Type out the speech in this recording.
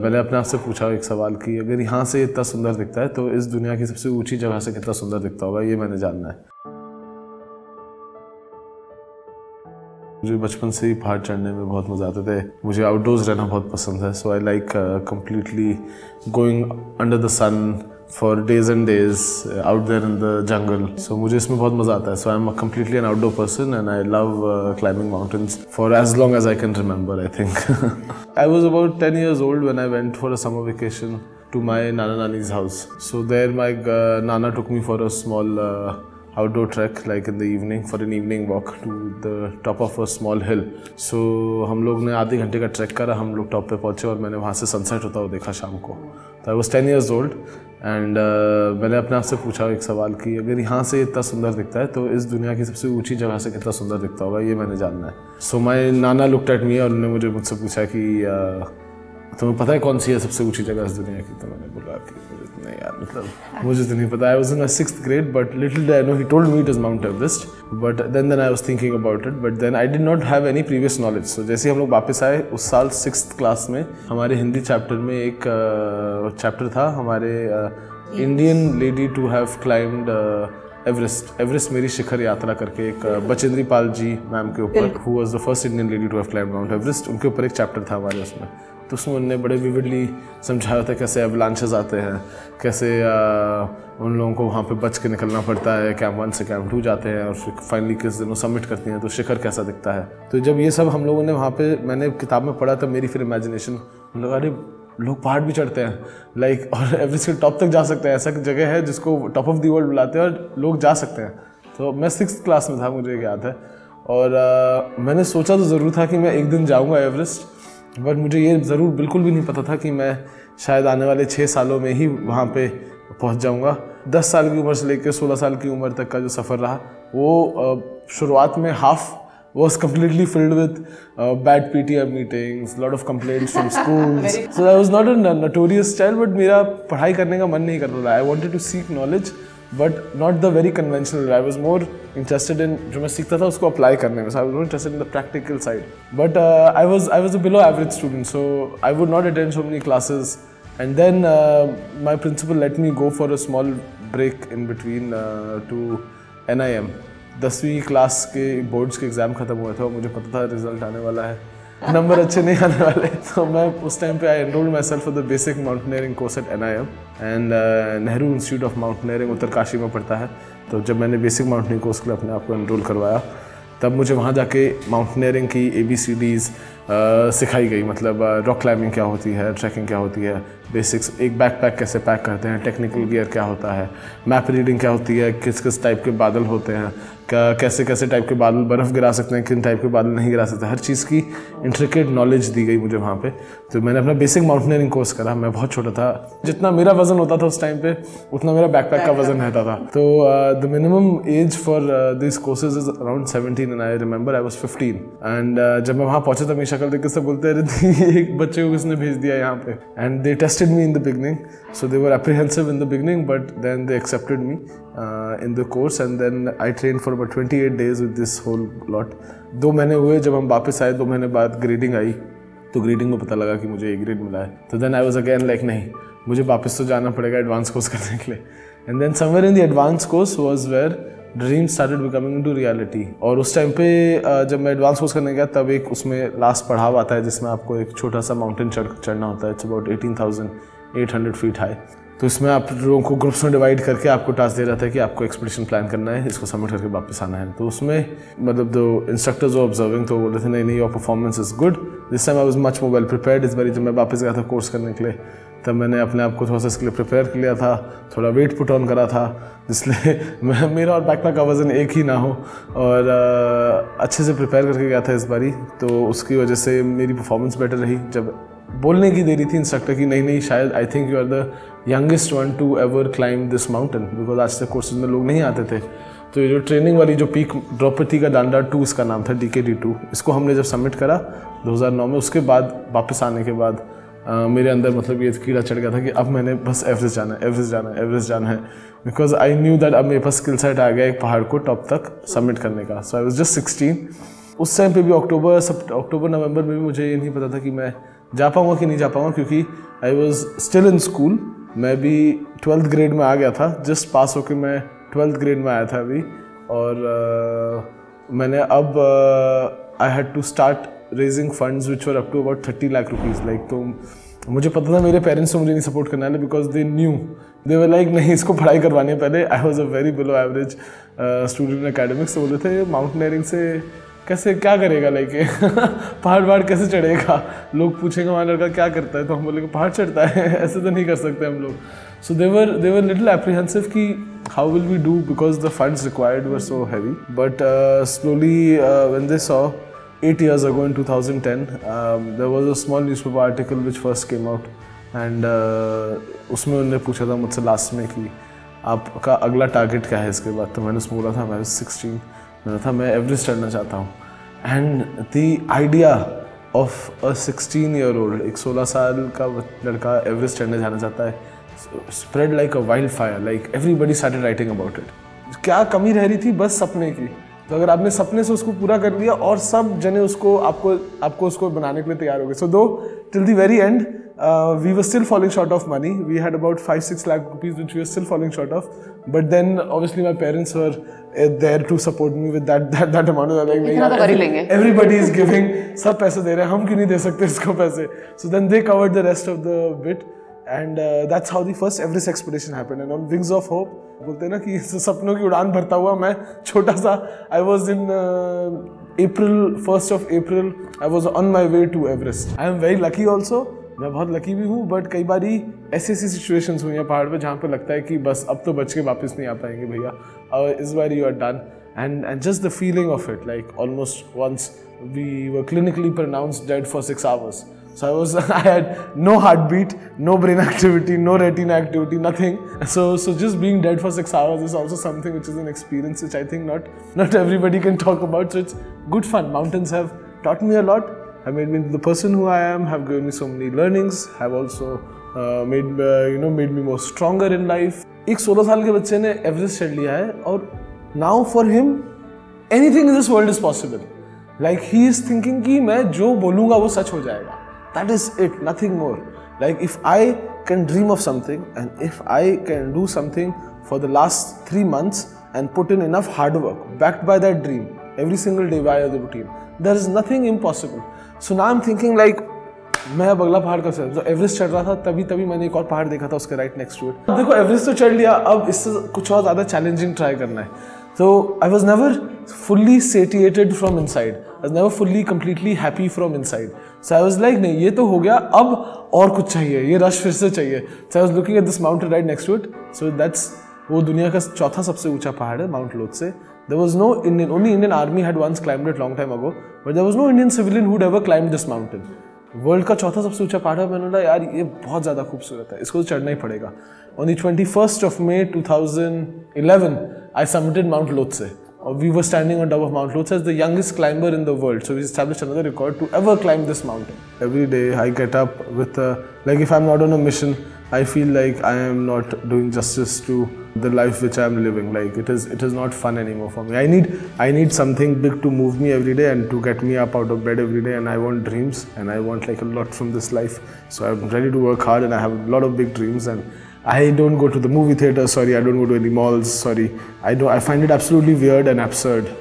मैंने अपने आप से पूछा एक सवाल कि अगर यहाँ से इतना सुंदर दिखता है तो इस दुनिया की सबसे ऊँची जगह से कितना सुंदर दिखता होगा, ये मैंने जानना है। मुझे बचपन से ही पहाड़ चढ़ने में बहुत मज़ा आते थे। मुझे आउटडोर्स रहना बहुत पसंद है so I like completely going under the sun for days and days out there in the jungle so मुझे इसमें बहुत मज़ा आता है. So I am completely an outdoor person and I love climbing mountains for as long as I can remember I think I was about ten years old when I went for a summer vacation to my nana nani's house so there my nana me for a small uh, outdoor trek like in the evening for an evening walk to the top of a small hill. So हम लोग ने आधे घंटे का track करा हम लोग top पे पहुँचे और मैंने वहाँ से सनसेट होता हुआ देखा शाम को. तो I was ten years old and uh, मैंने अपने आप से पूछा एक सवाल कि अगर यहाँ से इतना सुंदर दिखता है तो इस दुनिया की सबसे ऊँची जगह से कितना सुंदर दिखता होगा ये मैंने जानना है। सो माई नाना लुकट एट मी और उन्होंने मुझे मुझसे पूछा कि uh, तुम्हें पता है कौन सी है सबसे ऊँची जगह इस दुनिया की? तो मैंने बोला कि नहीं यार मतलब मुझे तो नहीं पता। I was in my sixth grade but little I know he told me it is Mount Everest but then then I was thinking about it but then I did not have any previous knowledge so जैसे हम लोग वापस आए उस साल six class में हमारे Hindi chapter में एक चैप्टर uh, था हमारे Indian lady to have climbed Everest Everest मेरी शिखर यात्रा करके एक बचेंद्री पाल जी मैम के ऊपर who was the first Indian lady to have climbed Mount Everest उनके ऊपर एक चैप्टर था हमारे उसमें। तो उसमें उन्होंने बड़े विविडली समझाया था कैसे एवलांचेस आते हैं कैसे आ, उन लोगों को वहाँ पे बच के निकलना पड़ता है कैंप वन से कैंप टू जाते हैं और फिर फाइनली किस दिन वो सबमिट करती हैं तो शिखर कैसा दिखता है। तो जब ये सब हम लोगों ने वहाँ पे मैंने किताब में पढ़ा तब मेरी फिर इमेजिनेशन लगा अरे लोग पहाड़ भी चढ़ते हैं। लाइक और एवरेस्ट के टॉप तक जा सकते हैं। ऐसा जगह है जिसको टॉप ऑफ़ दी वर्ल्ड बुलाते हैं और लोग जा सकते हैं। तो मैं सिक्स क्लास में था मुझे याद है। और आ, मैंने सोचा तो ज़रूर था कि मैं एक दिन जाऊँगा एवरेस्ट बट मुझे ये ज़रूर बिल्कुल भी नहीं पता था कि मैं शायद आने वाले छः सालों में ही वहाँ पे पहुँच जाऊँगा। दस साल की उम्र से लेकर सोलह साल की उम्र तक का जो सफ़र रहा वो शुरुआत में half was completely filled with uh, bad PTM meetings, lot of complaints from schools. so I was not a notorious child, but मेरा पढ़ाई करने का मन नहीं करता था. I wanted to seek knowledge, but not the very conventional. I was more interested in जो मैं सीखता था उसको apply करने में. So I was more interested in the practical side. But uh, I was I was a below average student, so I would not attend so many classes. And then uh, my principal let me go for a small break in between uh, to NIM. दसवीं class के boards के exam ख़त्म हुए थे और मुझे पता था रिज़ल्ट आने वाला है। नंबर अच्छे नहीं आने वाले। तो मैं उस टाइम पे I enrolled myself for the basic mountaineering course at N I M and Nehru Institute of Mountaineering Uttarkashi में पड़ता है। तो जब मैंने बेसिक माउंटेनियरिंग कोर्स के लिए अपने आप को एनरोल करवाया, तब मुझे वहाँ जाके माउंटेनियरिंग की ए बी सी डीज़ सिखाई गई। मतलब रॉक क्लाइंबिंग क्या होती है ट्रैकिंग क्या होती है बेसिक्स एक बैकपैक कैसे पैक करते हैं टेक्निकल गियर क्या होता है मैप रीडिंग क्या होती है, किस किस टाइप के बादल होते हैं कैसे कैसे टाइप के बादल बर्फ़ गिरा सकते हैं, किन टाइप के बादल नहीं गिरा सकते, हर चीज़ की इंट्रिकेट नॉलेज दी गई मुझे वहाँ पे। तो मैंने अपना बेसिक माउंटेनियरिंग कोर्स करा, मैं बहुत छोटा था, जितना मेरा वज़न होता था उस टाइम पे, उतना मेरा बैकपैक का वज़न रहता था। तो the minimum age for this courses is around seventeen and I remember I was fifteen and जब मैं वहाँ पहुँचा था मेरी शक्ल देख सब बोलते रहे एक बच्चे को किसने भेज दिया यहाँ पे? And they tested me in the beginning so they were apprehensive in the beginning but then they accepted me in the course and then I train for about twenty eight days with this whole lot दो महीने हुए जब हम वापस आए, दो महीने बाद ग्रेडिंग आई तो ग्रेडिंग में पता लगा कि मुझे ए ग्रेड मिला है। तो then I was again like नहीं, मुझे वापस तो जाना पड़ेगा एडवांस कोर्स करने के लिए। And then somewhere in the advance course was where dream started becoming in to reality और उस टाइम पे जब मैं एडवांस कोर्स करने गया, तब एक उसमें लास्ट पढ़ाव आता है, जिसमें आपको एक छोटा सा माउंटेन चढ़, चढ़ना होता है। It's about eighteen thousand eight hundred feet high तो इसमें आप लोगों को ग्रुप्स में डिवाइड करके आपको टास्क दे रहा था कि आपको एक्सपीडिशन प्लान करना है, इसको सबमिट करके वापस आना है। तो उसमें मतलब जो इंस्ट्रक्टर्स वो ऑब्जर्विंग तो बोल रहे थे, नहीं नहीं your performance is good this time I was much more well prepared इस बारी जब मैं वापस गया था कोर्स करने के लिए तब मैंने अपने आप को थोड़ा सा इसके लिए प्रिपेयर लिया था थोड़ा वेट पुट ऑन करा था जिसलिए मैं मेरा और बैकपैक का वज़न एक ही ना हो। और आ, अच्छे से प्रिपेयर करके गया था इस बारी तो उसकी वजह से मेरी परफॉर्मेंस बेटर रही। जब बोलने की दे रही थी इंस्ट्रक्टर की नहीं नहीं शायद I think you are the youngest one to ever climb this mountain because आज तक कोर्सेज में लोग नहीं आते थे। तो ये जो ट्रेनिंग वाली जो पीक द्रौपदी का डांडा टू इसका नाम था डी के डी टू इसको हमने जब सबमिट करा 2009 में उसके बाद वापस आने के बाद मेरे अंदर मतलब ये कीड़ा चढ़ गया था कि अब मैंने बस एवरेस्ट जाना है एवरेस्ट जाना है एवरेस्ट जाना है। बिकॉज़ आई न्यू दैट अब मेरे पास स्किल सेट आ गया एक पहाड़ को टॉप तक सबमिट करने का। So I was just sixteen उस टाइम पे भी अक्टूबर सब अक्टूबर नवंबर में भी मुझे ये नहीं पता था कि मैं जा पाऊँगा कि नहीं जा पाऊँगा क्योंकि I was still in school मैं भी ट्वेल्थ ग्रेड में आ गया था। जस्ट पास होकर मैं ट्वेल्थ ग्रेड में आया था अभी। और uh, मैंने अब I had to start raising funds which were up to about thirty lakh rupees like तो मुझे पता था मेरे पेरेंट्स को मुझे नहीं सपोर्ट करना है because they knew they were like नहीं, इसको पढ़ाई करवानी है पहले. I was a very below average student academics बोले थे माउंटेनियरिंग से कैसे, क्या करेगा? लाइक पहाड़ वहाड़ कैसे चढ़ेगा? लोग पूछेंगे हमारा लड़का क्या करता है? तो हम बोले, पहाड़ चढ़ता है, ऐसे तो नहीं कर सकते हम लोग. So they were they were little apprehensive कि how will we do because the funds required were so heavy but slowly when they saw eight years ago in 2010 um, there was a small newspaper article which first came out and uh, उसमें उन्होंने पूछा था मुझसे last में कि आपका अगला target क्या है इसके बाद? तो मैंने उसमें बोला था मैं सिक्सटीन मैंने था मैं एवरेस्ट चढ़ना चाहता हूँ. And the idea of a sixteen year old एक सोलह साल का लड़का एवरेस्ट चढ़ने जाना चाहता है spread like a wild fire like everybody started writing about it क्या कमी रह रही थी? बस सपने की। तो अगर आपने सपने से उसको पूरा कर लिया और सब जने उसको आपको आपको उसको बनाने के लिए तैयार हो गए। So though till the very end we were still following short of money we had about five six lakh rupees which we are still following short of but then obviously my parents were there to support me with that that that amount like everybody is giving सब पैसे दे रहे हैं हम क्यों नहीं दे सकते इसको पैसे? So then they covered the rest of the bit and that's how the first Everest expedition happened and on wings of hope बोलते हैं ना कि सपनों की उड़ान भरता हुआ मैं छोटा सा I was in April first of April I was on my way to Everest I am very lucky also मैं बहुत लकी भी हूँ बट कई बार ऐसी ऐसी सिचुएशंस हुई हैं पहाड़ पे जहाँ पे लगता है कि बस अब तो बच के वापस नहीं आ पाएँगे भैया। इस बार you are done and and just the feeling of it like almost once we were clinically pronounce dead for six hours So I was, I had no heartbeat, no brain activity, no retina activity, nothing. So, so just being dead for six hours is also something which is an experience which I think not, not everybody can talk about. So it's good fun. Mountains have taught me a lot, have made me the person who I am, have given me so many learnings, have also uh, made uh, you know made me more stronger in life. एक 16 साल के बच्चे ने Everest चढ़ लिया है और now for him anything in this world is possible like he is thinking कि मैं जो बोलूँगा वो सच हो जाएगा that is it, nothing more. Like if I can dream of something and if I can do something for the last three months and put in enough hard work, backed by that dream, every single day via the routine, there is nothing impossible. So now I'm thinking like मैं अब अगला पहाड़ कर सकता तो Everest चढ़ रहा था तभी तभी मैंने एक और पहाड़ देखा था उसके राइट नेक्स्ट टू इट देखो एवरेस्ट तो चढ़ लिया अब इससे कुछ और ज़्यादा चैलेंजिंग ट्राई करना है तो I was never fully satiated from inside I never fully completely happy from inside so I was like नहीं ये तो हो गया अब और कुछ चाहिए ये रश फिर से चाहिए. So I was looking at this mountain right next to it so that's वो दुनिया का चौथा सबसे ऊँचा पहाड़ है माउंट लोथ से. There was no Indian, only Indian army had once climbed it long time ago, but there was no Indian civilian who'd ever climbed this mountain. World का चौथा सबसे ऊँचा पहाड़ है मैंने बोला यार ये बहुत ज़्यादा खूबसूरत है इसको तो चढ़ना ही पड़ेगा. On the twenty first of May two thousand eleven I submitted Mount Lhotse Uh, Uh, we were standing on top of Mount Lotse as the youngest climber in the world. So we established another record to ever climb this mountain. Every day I get up with a, like if I'm not on a mission, I feel like I am not doing justice to the life which I am living. Like it is, it is not fun anymore for me. I need, I need something big to move me every day and to get me up out of bed every day. And I want dreams and I want like a lot from this life. So I'm ready to work hard and I have a lot of big dreams and I don't go to the movie theater, sorry, I don't go to any malls, sorry. I, do, I find it absolutely weird and absurd